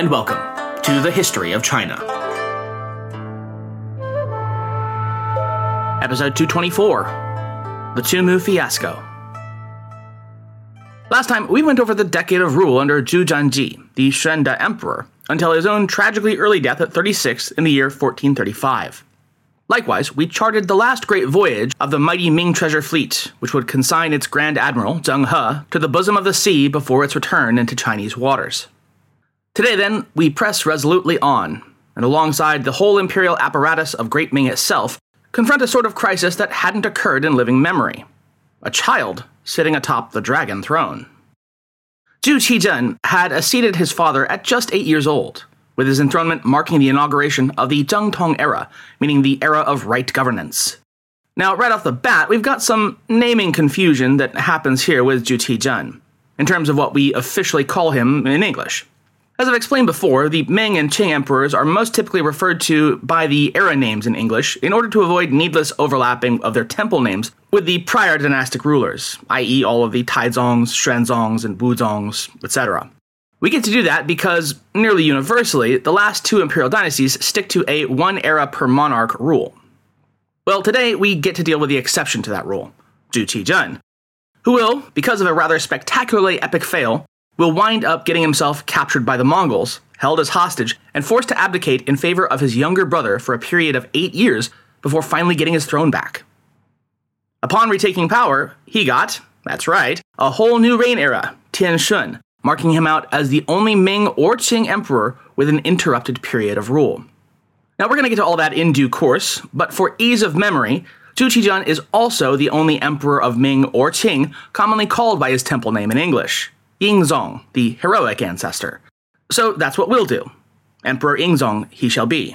and welcome to the History of China. Episode 224 The Tumu Fiasco. Last time, we went over the decade of rule under Zhu Zhanji, the Xuande Emperor, until his own tragically early death at 36 in the year 1435. Likewise, we charted the last great voyage of the mighty Ming treasure fleet, which would consign its Grand Admiral, Zheng He, to the bosom of the sea before its return into Chinese waters. Today, then, we press resolutely on, and alongside the whole imperial apparatus of Great Ming itself, confront a sort of crisis that hadn't occurred in living memory a child sitting atop the dragon throne. Zhu Qizhen had acceded his father at just eight years old, with his enthronement marking the inauguration of the Zhengtong era, meaning the era of right governance. Now, right off the bat, we've got some naming confusion that happens here with Zhu Qizhen, in terms of what we officially call him in English. As I've explained before, the Ming and Qing emperors are most typically referred to by the era names in English in order to avoid needless overlapping of their temple names with the prior dynastic rulers, i.e., all of the Taizongs, Xuanzongs, and Wuzongs, etc. We get to do that because, nearly universally, the last two imperial dynasties stick to a one era per monarch rule. Well, today we get to deal with the exception to that rule, Zhu Qizhen, who will, because of a rather spectacularly epic fail, will wind up getting himself captured by the Mongols, held as hostage, and forced to abdicate in favor of his younger brother for a period of eight years before finally getting his throne back. Upon retaking power, he got, that's right, a whole new reign era, Tian Shun, marking him out as the only Ming or Qing emperor with an interrupted period of rule. Now, we're going to get to all that in due course, but for ease of memory, Zhu Qizhen is also the only emperor of Ming or Qing commonly called by his temple name in English, Yingzong, the heroic ancestor. So that's what we'll do. Emperor Yingzong he shall be.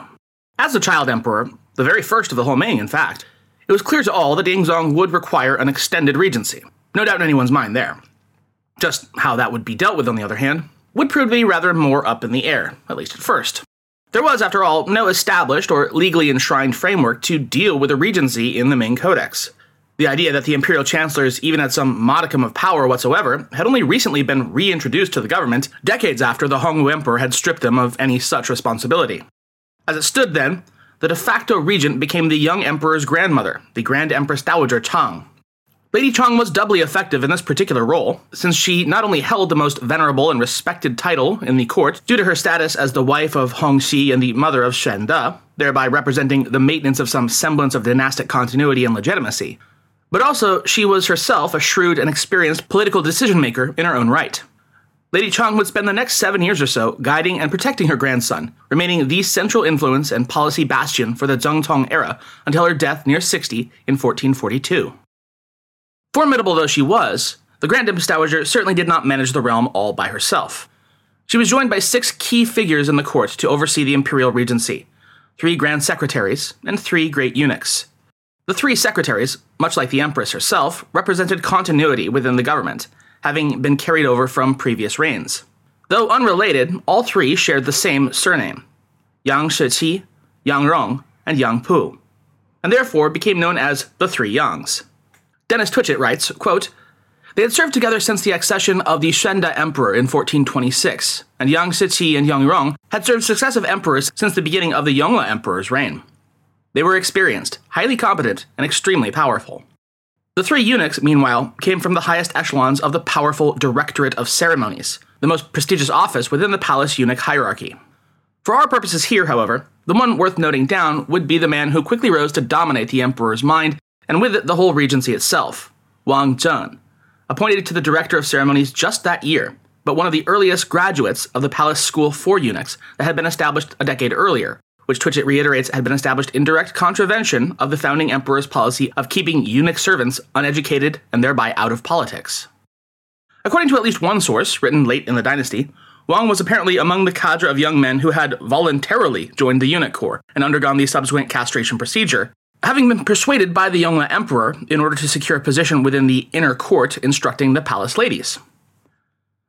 As a child emperor, the very first of the whole Ming, in fact, it was clear to all that Yingzong would require an extended regency. No doubt in anyone's mind there. Just how that would be dealt with, on the other hand, would prove to be rather more up in the air, at least at first. There was, after all, no established or legally enshrined framework to deal with a regency in the Ming Codex. The idea that the imperial chancellors even had some modicum of power whatsoever had only recently been reintroduced to the government, decades after the Hongwu Emperor had stripped them of any such responsibility. As it stood then, the de facto regent became the young emperor's grandmother, the Grand Empress Dowager Zhang, Lady Zhang was doubly effective in this particular role, since she not only held the most venerable and respected title in the court due to her status as the wife of Hong Xi and the mother of Xuande, thereby representing the maintenance of some semblance of dynastic continuity and legitimacy, but also she was herself a shrewd and experienced political decision maker in her own right. Lady Zhang would spend the next seven years or so guiding and protecting her grandson, remaining the central influence and policy bastion for the Zhengtong era until her death near 60 in 1442. Formidable though she was, the Grand Empress Dowager certainly did not manage the realm all by herself. She was joined by six key figures in the court to oversee the imperial regency three grand secretaries and three great eunuchs. The three secretaries, much like the Empress herself, represented continuity within the government, having been carried over from previous reigns. Though unrelated, all three shared the same surname Yang Shiqi, Yang Rong, and Yang Pu, and therefore became known as the Three Yangs. Denis Twitchett writes, quote, they had served together since the accession of the Xuande Emperor in 1426, and Yang Shiqi and Yang Rong had served successive emperors since the beginning of the Yongle Emperor's reign. They were experienced, highly competent, and extremely powerful. The three eunuchs, meanwhile, came from the highest echelons of the powerful Directorate of Ceremonies, the most prestigious office within the palace eunuch hierarchy. For our purposes here, however, the one worth noting down would be the man who quickly rose to dominate the emperor's mind and with it the whole regency itself, Wang Zhen, appointed to the director of ceremonies just that year, but one of the earliest graduates of the palace school for eunuchs that had been established a decade earlier, which Twitchett reiterates had been established in direct contravention of the founding emperor's policy of keeping eunuch servants uneducated and thereby out of politics. According to at least one source, written late in the dynasty, Wang was apparently among the cadre of young men who had voluntarily joined the eunuch corps and undergone the subsequent castration procedure, having been persuaded by the Yongle emperor in order to secure a position within the inner court instructing the palace ladies.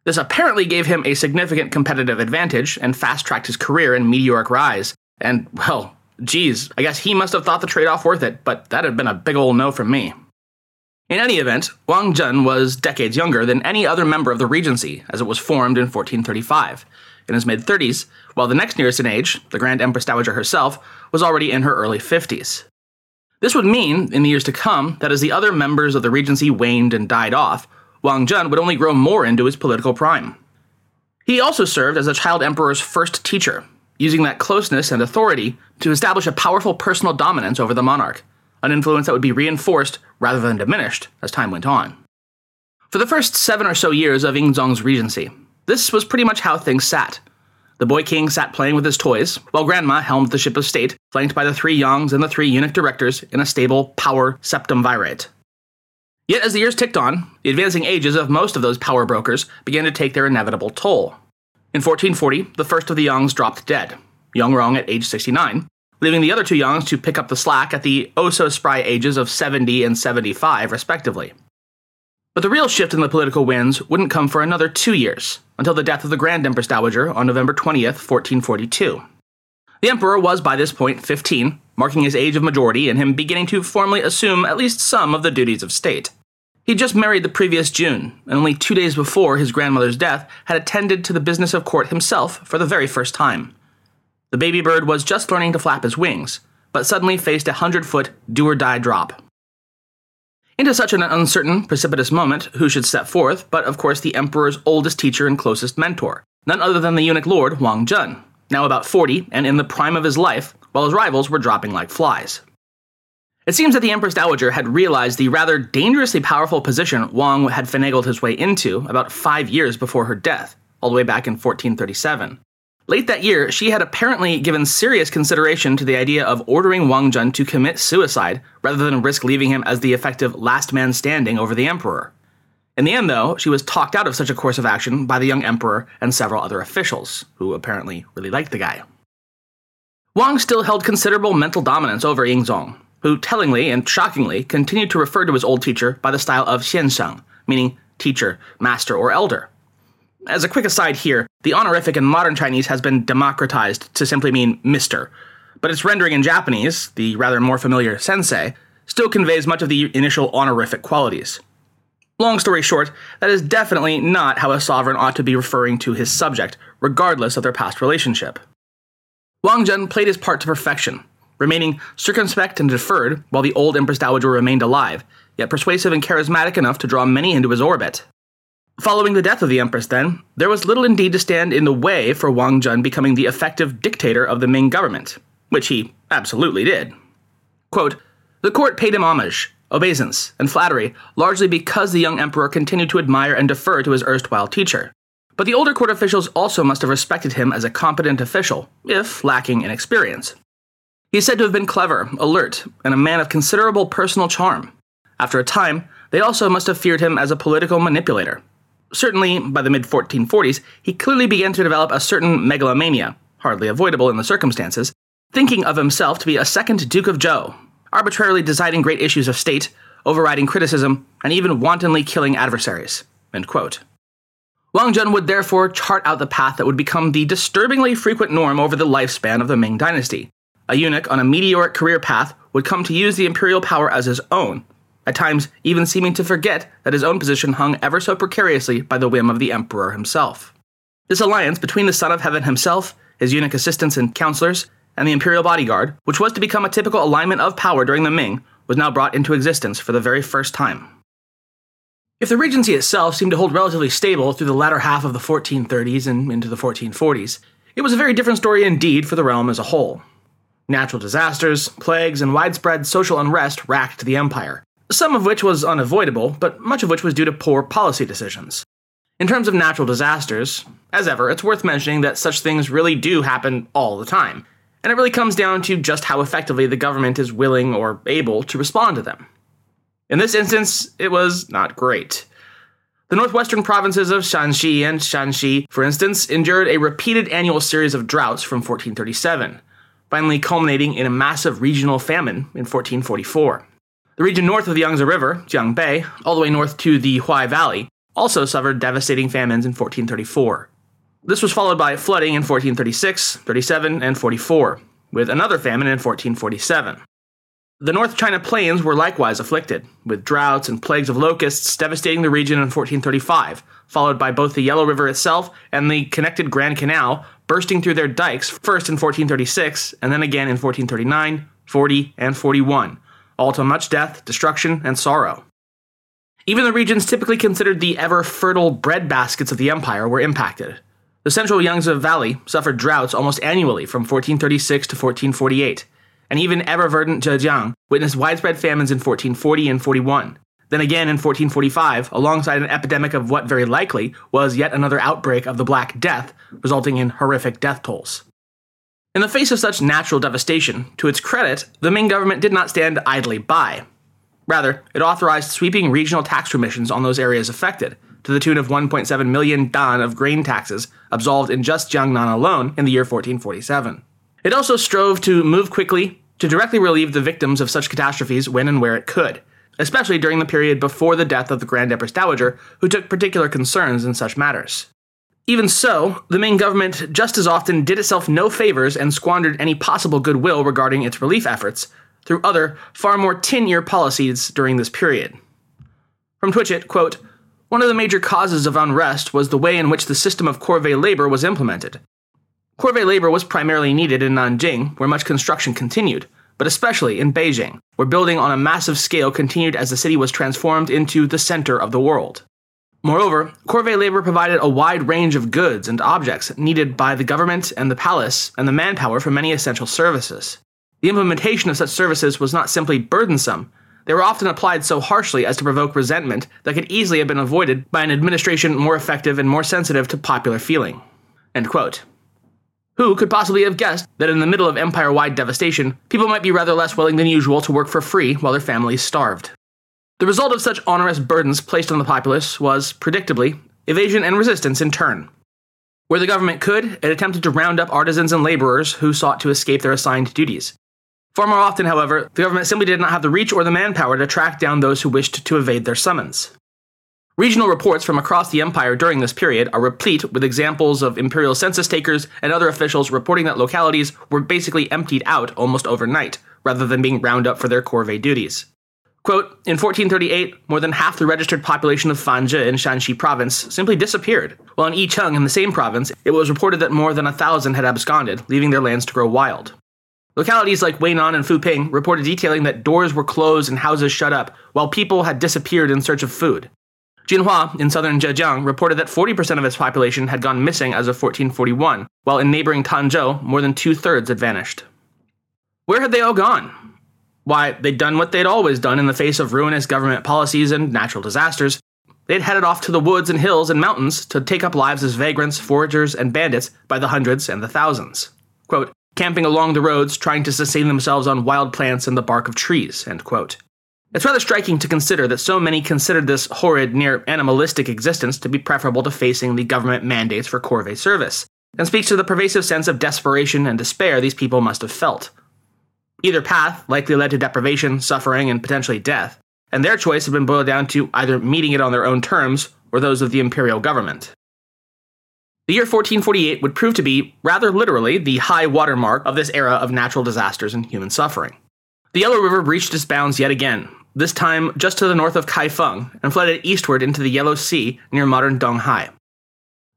This apparently gave him a significant competitive advantage and fast tracked his career and meteoric rise. And, well, geez, I guess he must have thought the trade off worth it, but that had been a big ol' no from me. In any event, Wang Zhen was decades younger than any other member of the Regency, as it was formed in 1435, in his mid 30s, while the next nearest in age, the Grand Empress Dowager herself, was already in her early 50s. This would mean, in the years to come, that as the other members of the regency waned and died off, Wang Zhen would only grow more into his political prime. He also served as the child emperor's first teacher, using that closeness and authority to establish a powerful personal dominance over the monarch, an influence that would be reinforced rather than diminished as time went on. For the first seven or so years of Yingzong's regency, this was pretty much how things sat. The boy king sat playing with his toys, while grandma helmed the ship of state, flanked by the three Yangs and the three eunuch directors in a stable power septemvirate. Yet as the years ticked on, the advancing ages of most of those power brokers began to take their inevitable toll. In 1440, the first of the Yangs dropped dead, Yang Rong at age 69, leaving the other two Yangs to pick up the slack at the oh so spry ages of 70 and 75, respectively. But the real shift in the political winds wouldn't come for another two years, until the death of the Grand Empress Dowager on November 20th, 1442. The Emperor was by this point 15, marking his age of majority and him beginning to formally assume at least some of the duties of state. He'd just married the previous June, and only two days before his grandmother's death had attended to the business of court himself for the very first time. The baby bird was just learning to flap his wings, but suddenly faced a hundred foot do or die drop. Into such an uncertain, precipitous moment, who should step forth but, of course, the Emperor's oldest teacher and closest mentor, none other than the eunuch lord Wang Zhen, now about 40 and in the prime of his life, while his rivals were dropping like flies. It seems that the Empress Dowager had realized the rather dangerously powerful position Wang had finagled his way into about five years before her death, all the way back in 1437. Late that year, she had apparently given serious consideration to the idea of ordering Wang Zhen to commit suicide rather than risk leaving him as the effective last man standing over the emperor. In the end, though, she was talked out of such a course of action by the young emperor and several other officials, who apparently really liked the guy. Wang still held considerable mental dominance over Yingzong, who tellingly and shockingly continued to refer to his old teacher by the style of xiansheng, meaning teacher, master, or elder. As a quick aside here, the honorific in modern Chinese has been democratized to simply mean Mr., but its rendering in Japanese, the rather more familiar sensei, still conveys much of the initial honorific qualities. Long story short, that is definitely not how a sovereign ought to be referring to his subject, regardless of their past relationship. Wang Zhen played his part to perfection, remaining circumspect and deferred while the old Empress Dowager remained alive, yet persuasive and charismatic enough to draw many into his orbit. Following the death of the Empress, then, there was little indeed to stand in the way for Wang Zhen becoming the effective dictator of the Ming government, which he absolutely did. Quote, the court paid him homage, obeisance, and flattery, largely because the young emperor continued to admire and defer to his erstwhile teacher. But the older court officials also must have respected him as a competent official, if lacking in experience. He is said to have been clever, alert, and a man of considerable personal charm. After a time, they also must have feared him as a political manipulator. Certainly, by the mid 1440s, he clearly began to develop a certain megalomania, hardly avoidable in the circumstances, thinking of himself to be a second Duke of Zhou, arbitrarily deciding great issues of state, overriding criticism, and even wantonly killing adversaries. Wang Zhen would therefore chart out the path that would become the disturbingly frequent norm over the lifespan of the Ming dynasty, a eunuch on a meteoric career path would come to use the imperial power as his own, at times even seeming to forget that his own position hung ever so precariously by the whim of the emperor himself. This alliance between the Son of Heaven himself, his eunuch assistants and counselors, and the imperial bodyguard, which was to become a typical alignment of power during the Ming, was now brought into existence for the very first time. If the regency itself seemed to hold relatively stable through the latter half of the 1430s and into the 1440s, it was a very different story indeed for the realm as a whole. Natural disasters, plagues, and widespread social unrest racked the empire, some of which was unavoidable, but much of which was due to poor policy decisions. In terms of natural disasters, as ever, it's worth mentioning that such things really do happen all the time, and it really comes down to just how effectively the government is willing or able to respond to them. In this instance, it was not great. The northwestern provinces of Shaanxi and Shanxi, for instance, endured a repeated annual series of droughts from 1437 finally culminating in a massive regional famine in 1444. The region north of the Yangtze River, Jiangbei, all the way north to the Huai Valley, also suffered devastating famines in 1434. This was followed by flooding in 1436, 37, and 44, with another famine in 1447. The North China plains were likewise afflicted, with droughts and plagues of locusts devastating the region in 1435, followed by both the Yellow River itself and the connected Grand Canal bursting through their dikes first in 1436 and then again in 1439, 40, and 41, all to much death, destruction, and sorrow. Even the regions typically considered the ever fertile breadbaskets of the empire were impacted. The central Yangtze Valley suffered droughts almost annually from 1436 to 1448, and even ever verdant Zhejiang witnessed widespread famines in 1440 and 41. Then again in 1445, alongside an epidemic of what very likely was yet another outbreak of the Black Death, resulting in horrific death tolls. In the face of such natural devastation, to its credit, the Ming government did not stand idly by. Rather, it authorized sweeping regional tax remissions on those areas affected, to the tune of 1.7 million dan of grain taxes absolved in just Jiangnan alone in the year 1447. It also strove to move quickly to directly relieve the victims of such catastrophes when and where it could, especially during the period before the death of the Grand Empress Dowager, who took particular concerns in such matters. Even so, the Ming government just as often did itself no favors and squandered any possible goodwill regarding its relief efforts through other, far more tin ear policies during this period. From Twitchett, quote, one of the major causes of unrest was the way in which the system of corvée labor was implemented. Corvée labor was primarily needed in Nanjing, where much construction continued, but especially in Beijing, where building on a massive scale continued as the city was transformed into the center of the world. Moreover, corvée labor provided a wide range of goods and objects needed by the government and the palace and the manpower for many essential services. The implementation of such services was not simply burdensome, they were often applied so harshly as to provoke resentment that could easily have been avoided by an administration more effective and more sensitive to popular feeling. Who could possibly have guessed that in the middle of empire wide devastation, people might be rather less willing than usual to work for free while their families starved? The result of such onerous burdens placed on the populace was, predictably, evasion and resistance in turn. Where the government could, it attempted to round up artisans and laborers who sought to escape their assigned duties. Far more often, however, the government simply did not have the reach or the manpower to track down those who wished to evade their summons. Regional reports from across the empire during this period are replete with examples of imperial census takers and other officials reporting that localities were basically emptied out almost overnight, rather than being round up for their corvée duties. Quote, in 1438, more than half the registered population of Fanzhe in Shanxi province simply disappeared, while in Yicheng in the same province, it was reported that more than a thousand had absconded, leaving their lands to grow wild. Localities like Weinan and Fuping reported detailing that doors were closed and houses shut up, while people had disappeared in search of food. Jinhua, in southern Zhejiang, reported that 40% of its population had gone missing as of 1441, while in neighboring Tanzhou, more than two thirds had vanished. Where had they all gone? Why, they'd done what they'd always done in the face of ruinous government policies and natural disasters. They'd headed off to the woods and hills and mountains to take up lives as vagrants, foragers, and bandits by the hundreds and the thousands. Quote, camping along the roads, trying to sustain themselves on wild plants and the bark of trees. It's rather striking to consider that so many considered this horrid, near animalistic existence to be preferable to facing the government mandates for corvée service, and speaks to the pervasive sense of desperation and despair these people must have felt. Either path likely led to deprivation, suffering, and potentially death, and their choice had been boiled down to either meeting it on their own terms or those of the imperial government. The year 1448 would prove to be, rather literally, the high watermark of this era of natural disasters and human suffering. The Yellow River breached its bounds yet again, this time just to the north of Kaifeng, and flooded eastward into the Yellow Sea near modern Donghai.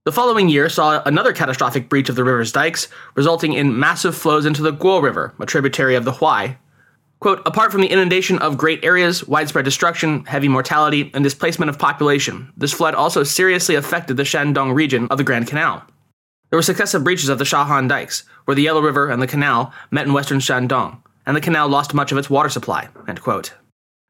The following year saw another catastrophic breach of the river's dikes, resulting in massive flows into the Guo River, a tributary of the Huai, Quote, apart from the inundation of great areas, widespread destruction, heavy mortality, and displacement of population, this flood also seriously affected the Shandong region of the Grand Canal. There were successive breaches of the Shahan dikes, where the Yellow River and the canal met in western Shandong, and the canal lost much of its water supply.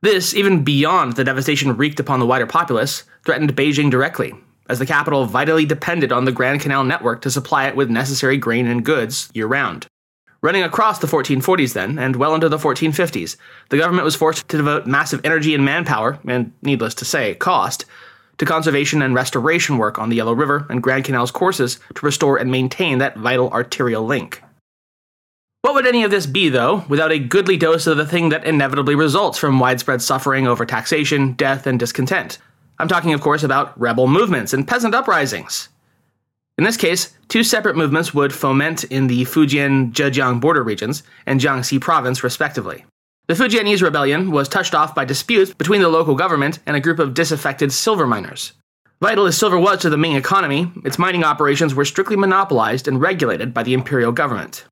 This, even beyond the devastation wreaked upon the wider populace, threatened Beijing directly, as the capital vitally depended on the Grand Canal network to supply it with necessary grain and goods year round. Running across the 1440s, then, and well into the 1450s, the government was forced to devote massive energy and manpower, and needless to say, cost, to conservation and restoration work on the Yellow River and Grand Canal's courses to restore and maintain that vital arterial link. What would any of this be, though, without a goodly dose of the thing that inevitably results from widespread suffering over taxation, death, and discontent? I'm talking, of course, about rebel movements and peasant uprisings. In this case, two separate movements would foment in the Fujian Zhejiang border regions and Jiangxi province, respectively. The Fujianese rebellion was touched off by disputes between the local government and a group of disaffected silver miners. Vital as silver was to the Ming economy, its mining operations were strictly monopolized and regulated by the imperial government.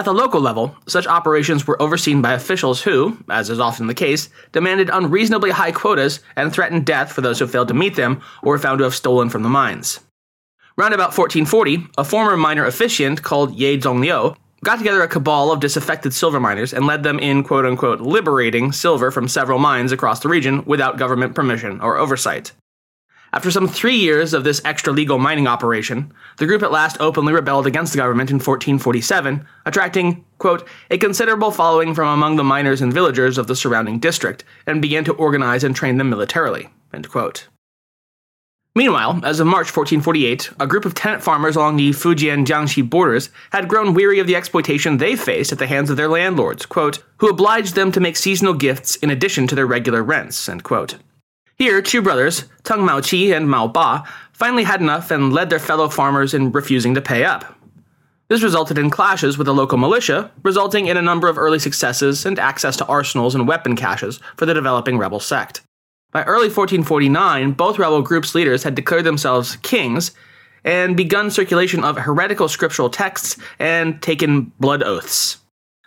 At the local level, such operations were overseen by officials who, as is often the case, demanded unreasonably high quotas and threatened death for those who failed to meet them or were found to have stolen from the mines. Round about 1440, a former miner officiant called Ye Zongliu got together a cabal of disaffected silver miners and led them in quote unquote liberating silver from several mines across the region without government permission or oversight. After some three years of this extra legal mining operation, the group at last openly rebelled against the government in 1447, attracting, quote, a considerable following from among the miners and villagers of the surrounding district, and began to organize and train them militarily, end quote. Meanwhile, as of March 1448, a group of tenant farmers along the Fujian Jiangxi borders had grown weary of the exploitation they faced at the hands of their landlords, quote, who obliged them to make seasonal gifts in addition to their regular rents, end quote. Here, two brothers, Teng Maoqi and Mao Ba, finally had enough and led their fellow farmers in refusing to pay up. This resulted in clashes with the local militia, resulting in a number of early successes and access to arsenals and weapon caches for the developing rebel sect. By early 1449, both rebel groups' leaders had declared themselves kings and begun circulation of heretical scriptural texts and taken blood oaths.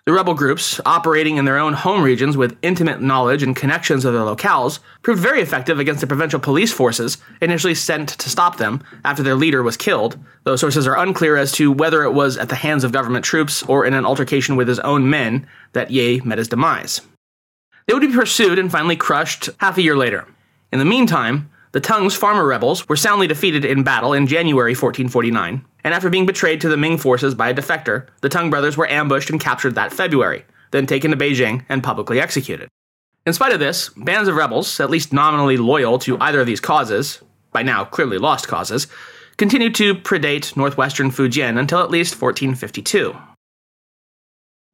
The rebel groups, operating in their own home regions with intimate knowledge and connections of their locales, proved very effective against the provincial police forces initially sent to stop them after their leader was killed, though sources are unclear as to whether it was at the hands of government troops or in an altercation with his own men that Ye met his demise. They would be pursued and finally crushed half a year later. In the meantime, the Teng's farmer rebels were soundly defeated in battle in January 1449, and after being betrayed to the Ming forces by a defector, the Teng brothers were ambushed and captured that February, then taken to Beijing and publicly executed. In spite of this, bands of rebels, at least nominally loyal to either of these causes, by now clearly lost causes, continued to predate northwestern Fujian until at least 1452.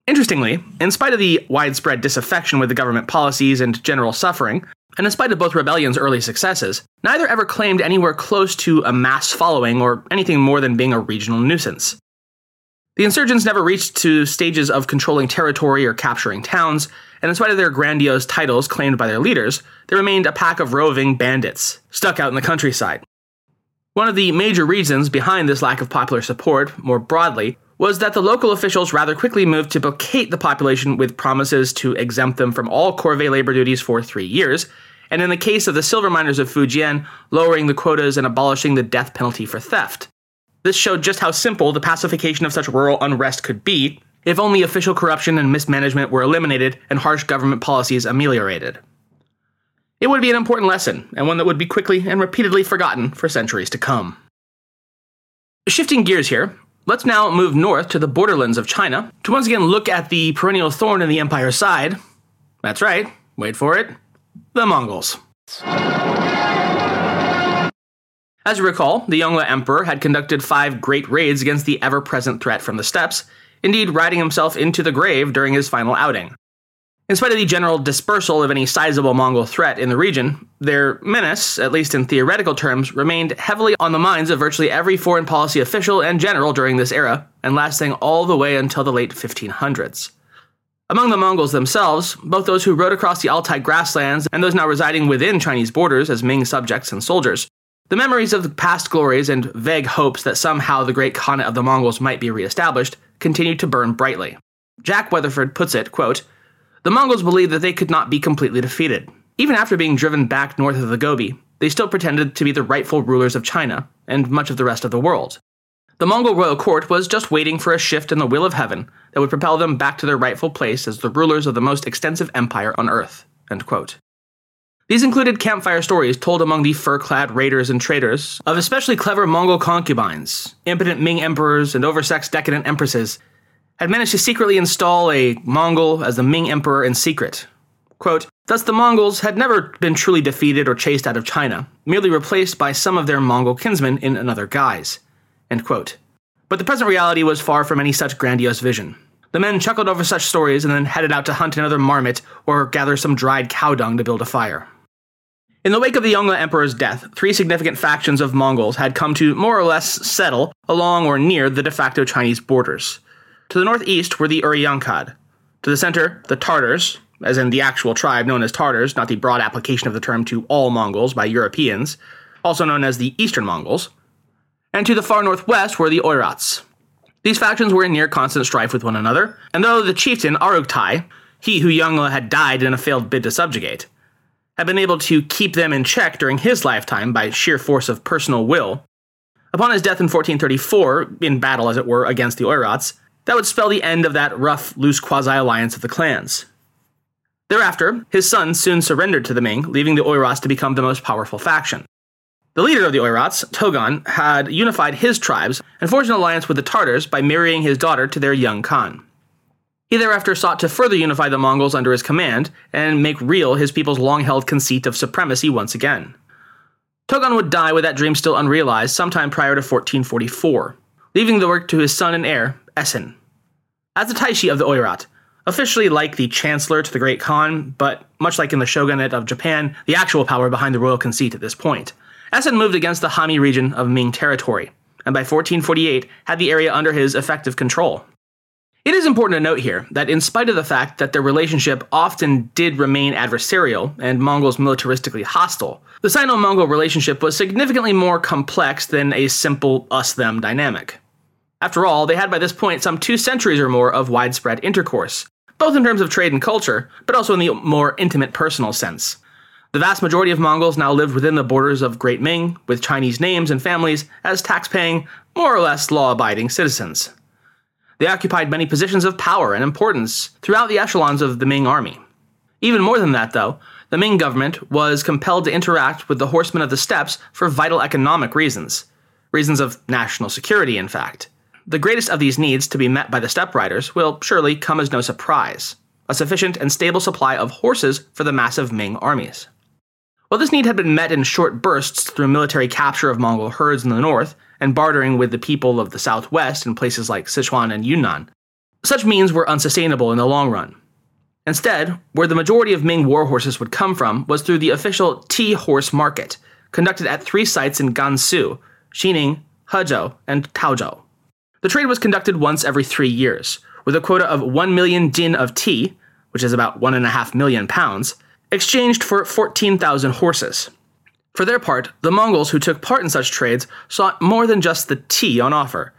Interestingly, in spite of the widespread disaffection with the government policies and general suffering, and in spite of both rebellion's early successes, neither ever claimed anywhere close to a mass following or anything more than being a regional nuisance. The insurgents never reached to stages of controlling territory or capturing towns, and in spite of their grandiose titles claimed by their leaders, they remained a pack of roving bandits, stuck out in the countryside. One of the major reasons behind this lack of popular support, more broadly, was that the local officials rather quickly moved to placate the population with promises to exempt them from all corvée labor duties for three years, and in the case of the silver miners of Fujian, lowering the quotas and abolishing the death penalty for theft. This showed just how simple the pacification of such rural unrest could be if only official corruption and mismanagement were eliminated and harsh government policies ameliorated. It would be an important lesson, and one that would be quickly and repeatedly forgotten for centuries to come. Shifting gears here, let's now move north to the borderlands of China to once again look at the perennial thorn in the empire's side. That's right, wait for it the Mongols. As you recall, the Yongle Emperor had conducted five great raids against the ever present threat from the steppes, indeed, riding himself into the grave during his final outing. In spite of the general dispersal of any sizable Mongol threat in the region, their menace, at least in theoretical terms, remained heavily on the minds of virtually every foreign policy official and general during this era, and lasting all the way until the late 1500s. Among the Mongols themselves, both those who rode across the Altai grasslands and those now residing within Chinese borders as Ming subjects and soldiers, the memories of the past glories and vague hopes that somehow the great Khanate of the Mongols might be reestablished continued to burn brightly. Jack Weatherford puts it, quote, The Mongols believed that they could not be completely defeated. Even after being driven back north of the Gobi, they still pretended to be the rightful rulers of China and much of the rest of the world. The Mongol royal court was just waiting for a shift in the will of heaven that would propel them back to their rightful place as the rulers of the most extensive empire on earth. These included campfire stories told among the fur clad raiders and traders of especially clever Mongol concubines, impotent Ming emperors, and oversexed decadent empresses had managed to secretly install a Mongol as the Ming emperor in secret. Quote, Thus, the Mongols had never been truly defeated or chased out of China, merely replaced by some of their Mongol kinsmen in another guise. End quote. But the present reality was far from any such grandiose vision. The men chuckled over such stories and then headed out to hunt another marmot or gather some dried cow dung to build a fire. In the wake of the Yongle Emperor's death, three significant factions of Mongols had come to more or less settle along or near the de facto Chinese borders. To the northeast were the Uriyangkad. To the center, the Tartars, as in the actual tribe known as Tartars, not the broad application of the term to all Mongols by Europeans, also known as the Eastern Mongols. And to the far northwest were the Oirats. These factions were in near constant strife with one another, and though the chieftain Arughtai, he who Yongle had died in a failed bid to subjugate, had been able to keep them in check during his lifetime by sheer force of personal will, upon his death in 1434, in battle as it were against the Oirats, that would spell the end of that rough, loose quasi alliance of the clans. Thereafter, his sons soon surrendered to the Ming, leaving the Oirats to become the most powerful faction. The leader of the Oirats, Togon, had unified his tribes and forged an alliance with the Tartars by marrying his daughter to their young Khan. He thereafter sought to further unify the Mongols under his command and make real his people's long held conceit of supremacy once again. Togon would die with that dream still unrealized sometime prior to 1444, leaving the work to his son and heir, Esen. As the Taishi of the Oirat, officially like the Chancellor to the Great Khan, but much like in the Shogunate of Japan, the actual power behind the royal conceit at this point. Esen moved against the Hami region of Ming territory, and by 1448 had the area under his effective control. It is important to note here that in spite of the fact that their relationship often did remain adversarial and Mongols militaristically hostile, the Sino Mongol relationship was significantly more complex than a simple us them dynamic. After all, they had by this point some two centuries or more of widespread intercourse, both in terms of trade and culture, but also in the more intimate personal sense. The vast majority of Mongols now lived within the borders of Great Ming, with Chinese names and families as tax paying, more or less law abiding citizens. They occupied many positions of power and importance throughout the echelons of the Ming army. Even more than that, though, the Ming government was compelled to interact with the horsemen of the steppes for vital economic reasons. Reasons of national security, in fact. The greatest of these needs to be met by the steppe riders will surely come as no surprise a sufficient and stable supply of horses for the massive Ming armies. While this need had been met in short bursts through military capture of Mongol herds in the north and bartering with the people of the southwest in places like Sichuan and Yunnan, such means were unsustainable in the long run. Instead, where the majority of Ming war horses would come from was through the official Tea Horse Market, conducted at three sites in Gansu, Xining, Hezhou, and Taozhou. The trade was conducted once every three years, with a quota of 1 million jin of tea, which is about 1.5 million pounds, exchanged for 14,000 horses. For their part, the Mongols who took part in such trades sought more than just the tea on offer.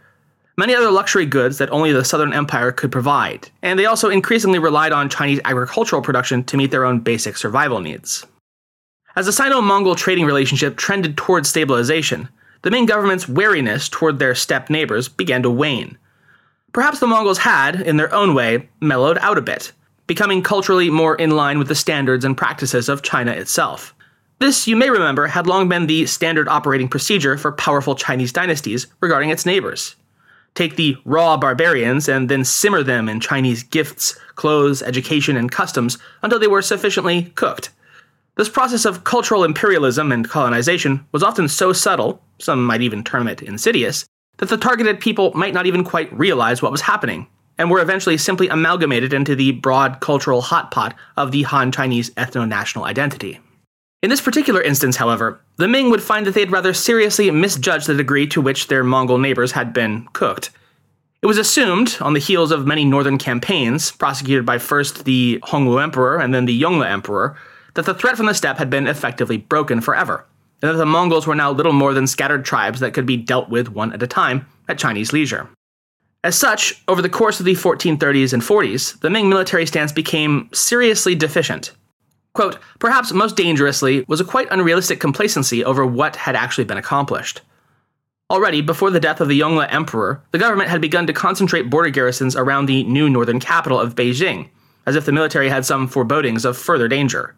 Many other luxury goods that only the Southern Empire could provide, and they also increasingly relied on Chinese agricultural production to meet their own basic survival needs. As the Sino Mongol trading relationship trended towards stabilization, the Ming government's wariness toward their steppe neighbors began to wane. Perhaps the Mongols had, in their own way, mellowed out a bit, becoming culturally more in line with the standards and practices of China itself. This, you may remember, had long been the standard operating procedure for powerful Chinese dynasties regarding its neighbors. Take the raw barbarians and then simmer them in Chinese gifts, clothes, education, and customs until they were sufficiently cooked. This process of cultural imperialism and colonization was often so subtle, some might even term it insidious, that the targeted people might not even quite realize what was happening, and were eventually simply amalgamated into the broad cultural hot pot of the Han Chinese ethno national identity. In this particular instance, however, the Ming would find that they had rather seriously misjudged the degree to which their Mongol neighbors had been cooked. It was assumed, on the heels of many northern campaigns, prosecuted by first the Hongwu Emperor and then the Yongle Emperor, that the threat from the steppe had been effectively broken forever and that the Mongols were now little more than scattered tribes that could be dealt with one at a time at Chinese leisure. As such, over the course of the 1430s and 40s, the Ming military stance became seriously deficient. Quote, perhaps most dangerously was a quite unrealistic complacency over what had actually been accomplished. Already, before the death of the Yongle emperor, the government had begun to concentrate border garrisons around the new northern capital of Beijing, as if the military had some forebodings of further danger.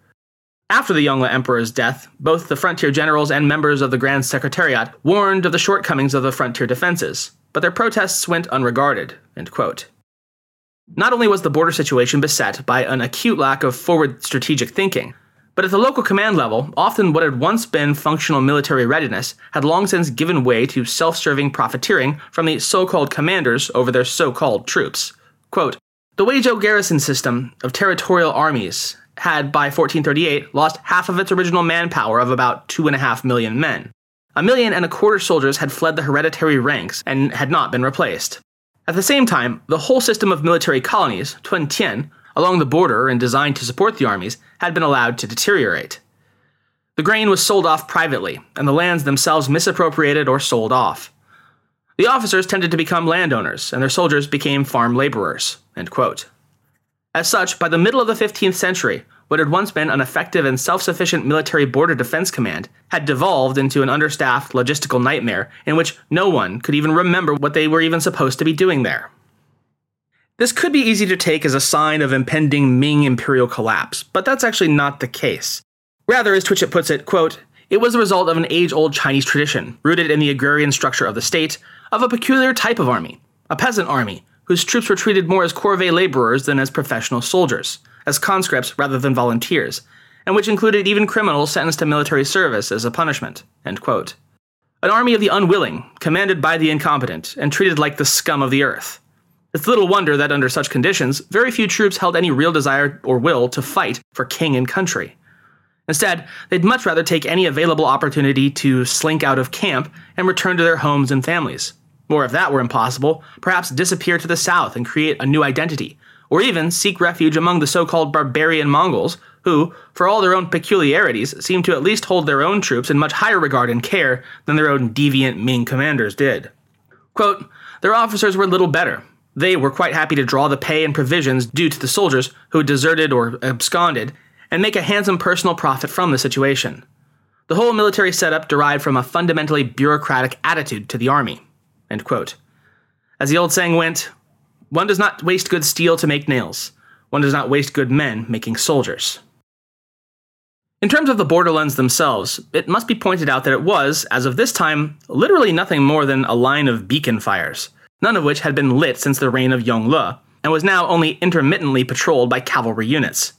After the Yongle Emperor's death, both the frontier generals and members of the Grand Secretariat warned of the shortcomings of the frontier defenses, but their protests went unregarded. Not only was the border situation beset by an acute lack of forward strategic thinking, but at the local command level, often what had once been functional military readiness had long since given way to self serving profiteering from the so called commanders over their so called troops. Quote, the Weizhou garrison system of territorial armies had by 1438 lost half of its original manpower of about two and a half million men. A million and a quarter soldiers had fled the hereditary ranks and had not been replaced. At the same time, the whole system of military colonies, Tun Tian, along the border and designed to support the armies had been allowed to deteriorate. The grain was sold off privately, and the lands themselves misappropriated or sold off. The officers tended to become landowners, and their soldiers became farm laborers. As such, by the middle of the 15th century, what had once been an effective and self sufficient military border defense command had devolved into an understaffed logistical nightmare in which no one could even remember what they were even supposed to be doing there. This could be easy to take as a sign of impending Ming imperial collapse, but that's actually not the case. Rather, as Twitchett puts it, quote, it was the result of an age old Chinese tradition, rooted in the agrarian structure of the state, of a peculiar type of army, a peasant army, whose troops were treated more as corvée laborers than as professional soldiers as conscripts rather than volunteers, and which included even criminals sentenced to military service as a punishment. An army of the unwilling, commanded by the incompetent, and treated like the scum of the earth. It's little wonder that under such conditions, very few troops held any real desire or will to fight for king and country. Instead, they'd much rather take any available opportunity to slink out of camp and return to their homes and families. Or if that were impossible, perhaps disappear to the south and create a new identity, or even seek refuge among the so called barbarian Mongols, who, for all their own peculiarities, seem to at least hold their own troops in much higher regard and care than their own deviant Ming commanders did. Quote, their officers were little better. They were quite happy to draw the pay and provisions due to the soldiers who deserted or absconded and make a handsome personal profit from the situation. The whole military setup derived from a fundamentally bureaucratic attitude to the army. As the old saying went, one does not waste good steel to make nails. One does not waste good men making soldiers. In terms of the borderlands themselves, it must be pointed out that it was, as of this time, literally nothing more than a line of beacon fires, none of which had been lit since the reign of Yongle, and was now only intermittently patrolled by cavalry units.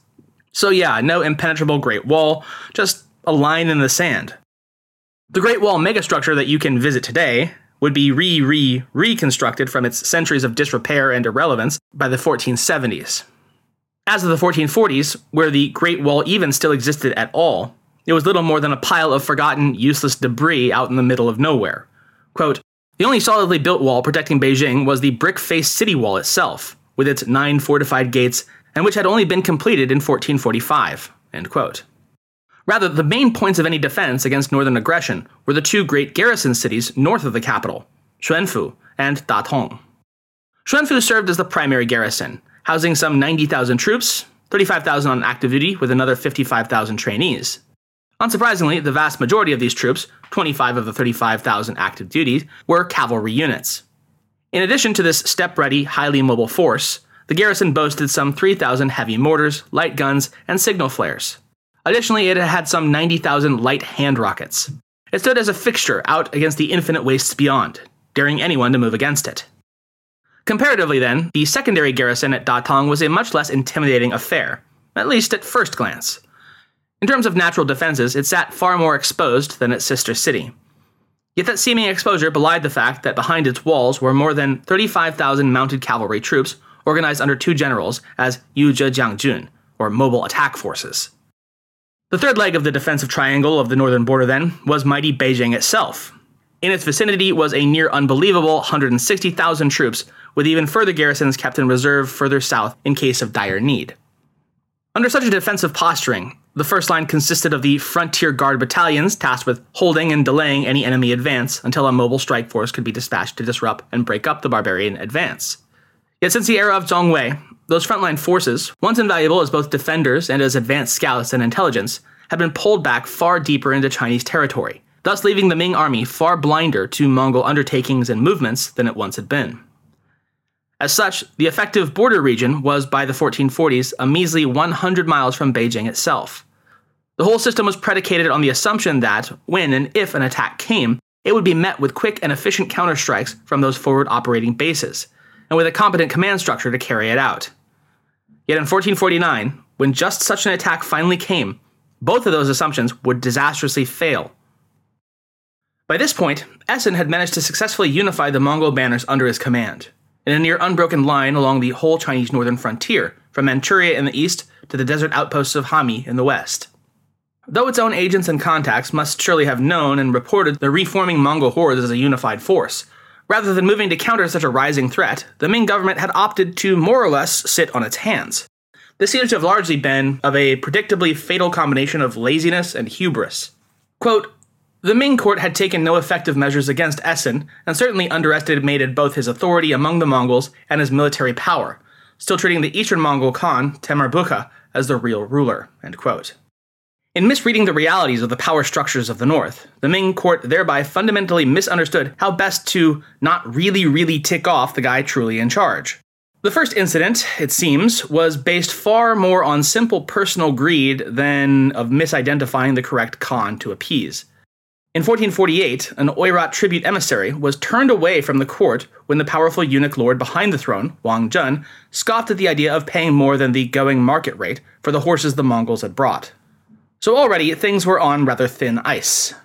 So, yeah, no impenetrable Great Wall, just a line in the sand. The Great Wall megastructure that you can visit today, would be re re reconstructed from its centuries of disrepair and irrelevance by the 1470s. As of the 1440s, where the Great Wall even still existed at all, it was little more than a pile of forgotten, useless debris out in the middle of nowhere. Quote, the only solidly built wall protecting Beijing was the brick faced city wall itself, with its nine fortified gates, and which had only been completed in 1445. End quote. Rather, the main points of any defense against northern aggression were the two great garrison cities north of the capital, Xuanfu and Datong. Xuanfu served as the primary garrison, housing some 90,000 troops, 35,000 on active duty, with another 55,000 trainees. Unsurprisingly, the vast majority of these troops, 25 of the 35,000 active duty, were cavalry units. In addition to this steppe ready, highly mobile force, the garrison boasted some 3,000 heavy mortars, light guns, and signal flares. Additionally, it had some 90,000 light hand rockets. It stood as a fixture out against the infinite wastes beyond, daring anyone to move against it. Comparatively, then, the secondary garrison at Datong was a much less intimidating affair, at least at first glance. In terms of natural defenses, it sat far more exposed than its sister city. Yet that seeming exposure belied the fact that behind its walls were more than 35,000 mounted cavalry troops organized under two generals as Youji Jiangjun, or Mobile Attack Forces. The third leg of the defensive triangle of the northern border, then, was mighty Beijing itself. In its vicinity was a near unbelievable 160,000 troops, with even further garrisons kept in reserve further south in case of dire need. Under such a defensive posturing, the first line consisted of the frontier guard battalions tasked with holding and delaying any enemy advance until a mobile strike force could be dispatched to disrupt and break up the barbarian advance. Yet since the era of Zhongwei, those frontline forces, once invaluable as both defenders and as advanced scouts and intelligence, had been pulled back far deeper into Chinese territory, thus leaving the Ming army far blinder to Mongol undertakings and movements than it once had been. As such, the effective border region was by the 1440s a measly 100 miles from Beijing itself. The whole system was predicated on the assumption that, when and if an attack came, it would be met with quick and efficient counterstrikes from those forward operating bases, and with a competent command structure to carry it out. Yet in 1449, when just such an attack finally came, both of those assumptions would disastrously fail. By this point, Esen had managed to successfully unify the Mongol banners under his command, in a near unbroken line along the whole Chinese northern frontier, from Manchuria in the east to the desert outposts of Hami in the west. Though its own agents and contacts must surely have known and reported the reforming Mongol hordes as a unified force, Rather than moving to counter such a rising threat, the Ming government had opted to more or less sit on its hands. This seems to have largely been of a predictably fatal combination of laziness and hubris. Quote, the Ming court had taken no effective measures against Esen, and certainly underestimated both his authority among the Mongols and his military power, still treating the eastern Mongol Khan, Temür Bukha, as the real ruler. In misreading the realities of the power structures of the north, the Ming court thereby fundamentally misunderstood how best to not really, really tick off the guy truly in charge. The first incident, it seems, was based far more on simple personal greed than of misidentifying the correct Khan to appease. In 1448, an Oirat tribute emissary was turned away from the court when the powerful eunuch lord behind the throne, Wang Zhen, scoffed at the idea of paying more than the going market rate for the horses the Mongols had brought. So already things were on rather thin ice.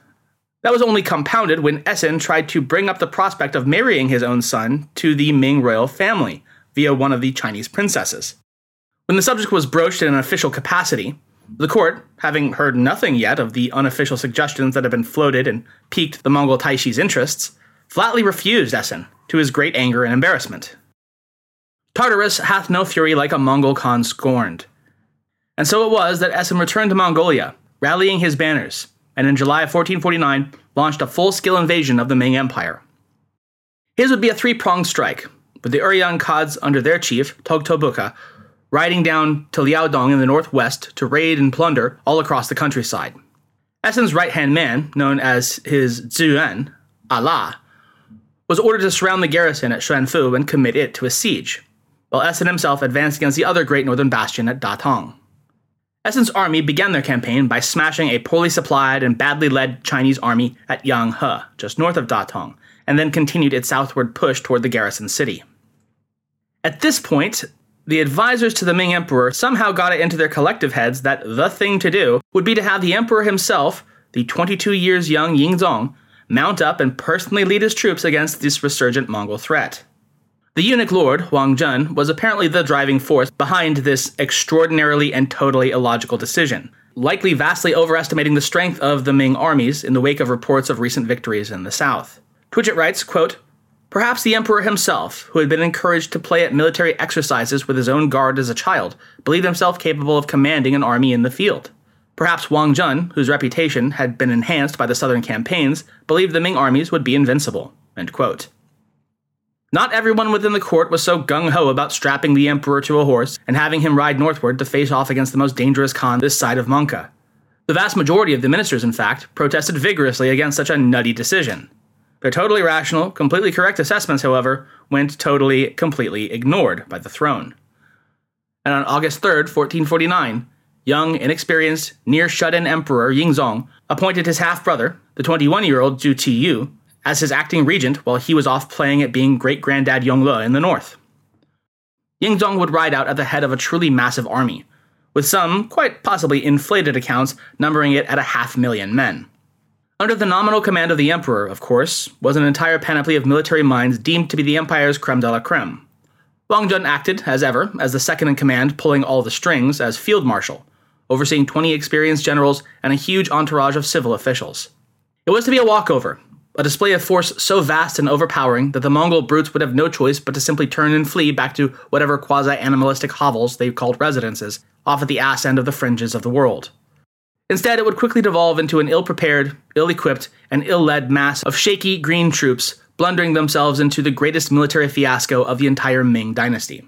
That was only compounded when Esen tried to bring up the prospect of marrying his own son to the Ming royal family via one of the Chinese princesses. When the subject was broached in an official capacity, the court, having heard nothing yet of the unofficial suggestions that had been floated and piqued the Mongol Taishi's interests, flatly refused Esen, to his great anger and embarrassment. Tartarus hath no fury like a Mongol Khan scorned. And so it was that Esen returned to Mongolia, rallying his banners, and in July of 1449 launched a full scale invasion of the Ming Empire. His would be a three pronged strike, with the Oirat Khads under their chief, Togto Bukha, riding down to Liaodong in the northwest to raid and plunder all across the countryside. Esen's right hand man, known as his Ziyuan, Allah, was ordered to surround the garrison at Xuanfu and commit it to a siege, while Esen himself advanced against the other great northern bastion at Datong. Esen's army began their campaign by smashing a poorly supplied and badly led Chinese army at Yanghe, just north of Datong, and then continued its southward push toward the garrison city. At this point, the advisors to the Ming Emperor somehow got it into their collective heads that the thing to do would be to have the Emperor himself, the 22 years young Yingzong, mount up and personally lead his troops against this resurgent Mongol threat. The eunuch lord, Wang Zhen, was apparently the driving force behind this extraordinarily and totally illogical decision, likely vastly overestimating the strength of the Ming armies in the wake of reports of recent victories in the south. Twitchett writes, quote, Perhaps the emperor himself, who had been encouraged to play at military exercises with his own guard as a child, believed himself capable of commanding an army in the field. Perhaps Wang Zhen, whose reputation had been enhanced by the southern campaigns, believed the Ming armies would be invincible. Not everyone within the court was so gung ho about strapping the emperor to a horse and having him ride northward to face off against the most dangerous Khan this side of Mongke. The vast majority of the ministers, in fact, protested vigorously against such a nutty decision. Their totally rational, completely correct assessments, however, went totally, completely ignored by the throne. And on August 3rd, 1449, young, inexperienced, near shut in Emperor Yingzong appointed his half brother, the 21 year old Zhu Qiyu, as his acting regent while he was off playing at being great granddad Yongle in the north. Yingzong would ride out at the head of a truly massive army, with some, quite possibly inflated accounts, numbering it at a half million men. Under the nominal command of the emperor, of course, was an entire panoply of military minds deemed to be the empire's creme de la creme. Wang Zhen acted, as ever, as the second in command, pulling all the strings as field marshal, overseeing 20 experienced generals and a huge entourage of civil officials. It was to be a walkover, a display of force so vast and overpowering that the Mongol brutes would have no choice but to simply turn and flee back to whatever quasi animalistic hovels they called residences, off at the ass end of the fringes of the world. Instead, it would quickly devolve into an ill prepared, ill equipped, and ill led mass of shaky green troops blundering themselves into the greatest military fiasco of the entire Ming dynasty.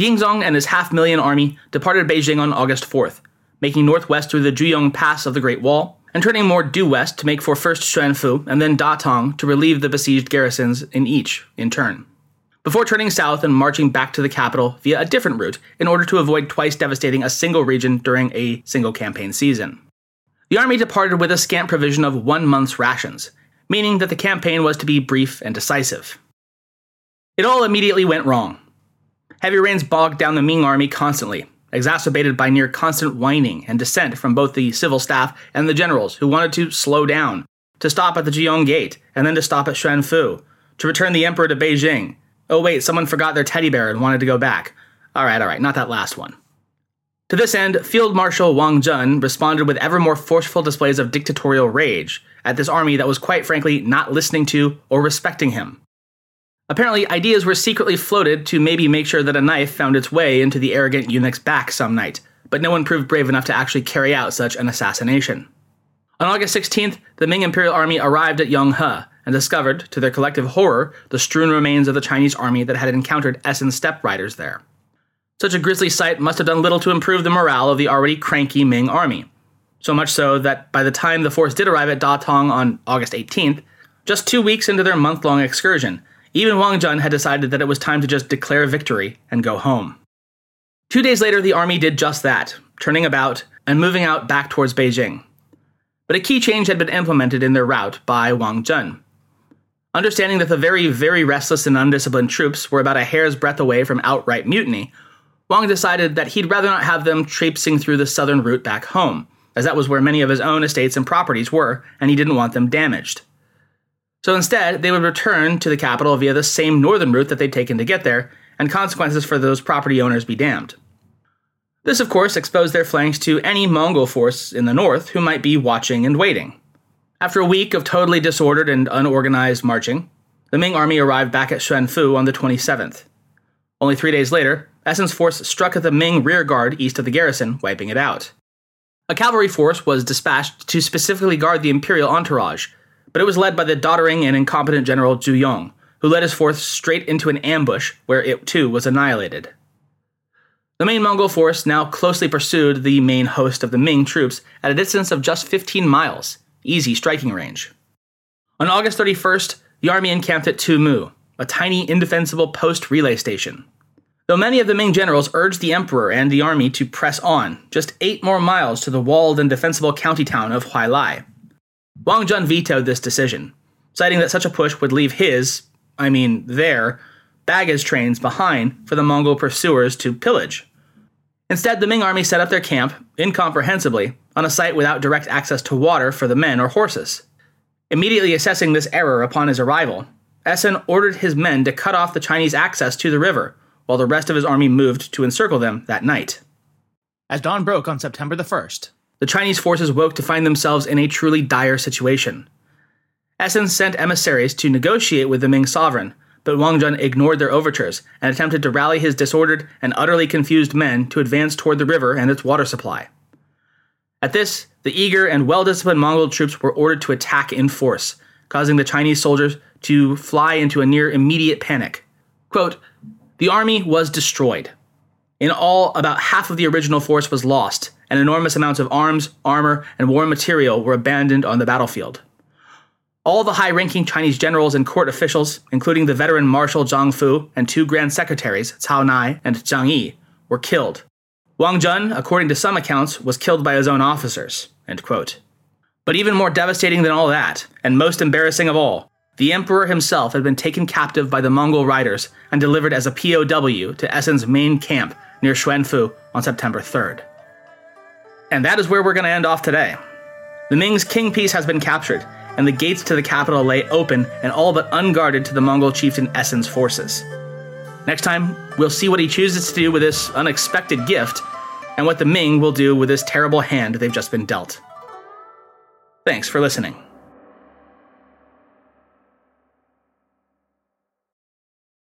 Yingzong and his half million army departed Beijing on August 4th, making northwest through the Juyong Pass of the Great Wall, and turning more due west to make for first Xuanfu and then Datong to relieve the besieged garrisons in each in turn before turning south and marching back to the capital via a different route in order to avoid twice devastating a single region during a single campaign season. The army departed with a scant provision of one month's rations, meaning that the campaign was to be brief and decisive. It all immediately went wrong. Heavy rains bogged down the Ming army constantly, exacerbated by near constant whining and dissent from both the civil staff and the generals who wanted to slow down, to stop at the Juyong Gate, and then to stop at Xuanfu, to return the emperor to Beijing, Oh, wait, someone forgot their teddy bear and wanted to go back. All right, all right, not that last one. To this end, Field Marshal Wang Zhen responded with ever more forceful displays of dictatorial rage at this army that was quite frankly not listening to or respecting him. Apparently, ideas were secretly floated to maybe make sure that a knife found its way into the arrogant eunuch's back some night, but no one proved brave enough to actually carry out such an assassination. On August 16th, the Ming Imperial Army arrived at Yonghe and discovered, to their collective horror, the strewn remains of the Chinese army that had encountered Esen's steppe riders there. Such a grisly sight must have done little to improve the morale of the already cranky Ming army. So much so that by the time the force did arrive at Datong on August 18th, just two weeks into their month long excursion, even Wang Zhen had decided that it was time to just declare victory and go home. Two days later, the army did just that, turning about and moving out back towards Beijing. But a key change had been implemented in their route by Wang Zhen. Understanding that the very, very restless and undisciplined troops were about a hair's breadth away from outright mutiny, Wang decided that he'd rather not have them traipsing through the southern route back home, as that was where many of his own estates and properties were, and he didn't want them damaged. So instead, they would return to the capital via the same northern route that they'd taken to get there, and consequences for those property owners be damned. This, of course, exposed their flanks to any Mongol force in the north who might be watching and waiting. After a week of totally disordered and unorganized marching, the Ming army arrived back at Xuanfu on the 27th. Only three days later, Esen's force struck at the Ming rearguard east of the garrison, wiping it out. A cavalry force was dispatched to specifically guard the imperial entourage, but it was led by the doddering and incompetent general Zhu Yong, who led his force straight into an ambush where it too was annihilated. The main Mongol force now closely pursued the main host of the Ming troops at a distance of just 15 miles, easy striking range. On August 31st, the army encamped at Tumu, a tiny indefensible post relay station. Though many of the Ming generals urged the emperor and the army to press on, just eight more miles to the walled and defensible county town of Huailai. Wang Zhen vetoed this decision, citing that such a push would leave his, I mean their, baggage trains behind for the Mongol pursuers to pillage. Instead, the Ming army set up their camp, incomprehensibly, on a site without direct access to water for the men or horses. Immediately assessing this error upon his arrival, Esen ordered his men to cut off the Chinese access to the river, while the rest of his army moved to encircle them that night. As dawn broke on September the 1st, the Chinese forces woke to find themselves in a truly dire situation. Esen sent emissaries to negotiate with the Ming sovereign, but Wang Zhen ignored their overtures and attempted to rally his disordered and utterly confused men to advance toward the river and its water supply. At this, the eager and well disciplined Mongol troops were ordered to attack in force, causing the Chinese soldiers to fly into a near immediate panic. Quote, the army was destroyed. In all, about half of the original force was lost, and enormous amounts of arms, armor, and war material were abandoned on the battlefield. All the high ranking Chinese generals and court officials, including the veteran Marshal Zhang Fu and two grand secretaries, Cao Nai and Zhang Yi, were killed. Wang Zhen, according to some accounts, was killed by his own officers. But even more devastating than all that, and most embarrassing of all, the emperor himself had been taken captive by the Mongol riders and delivered as a POW to Esen's main camp near Xuanfu on September 3rd. And that is where we're going to end off today. The Ming's king piece has been captured, and the gates to the capital lay open and all but unguarded to the Mongol chieftain Esen's forces. Next time, we'll see what he chooses to do with this unexpected gift, and what the Ming will do with this terrible hand they've just been dealt. Thanks for listening.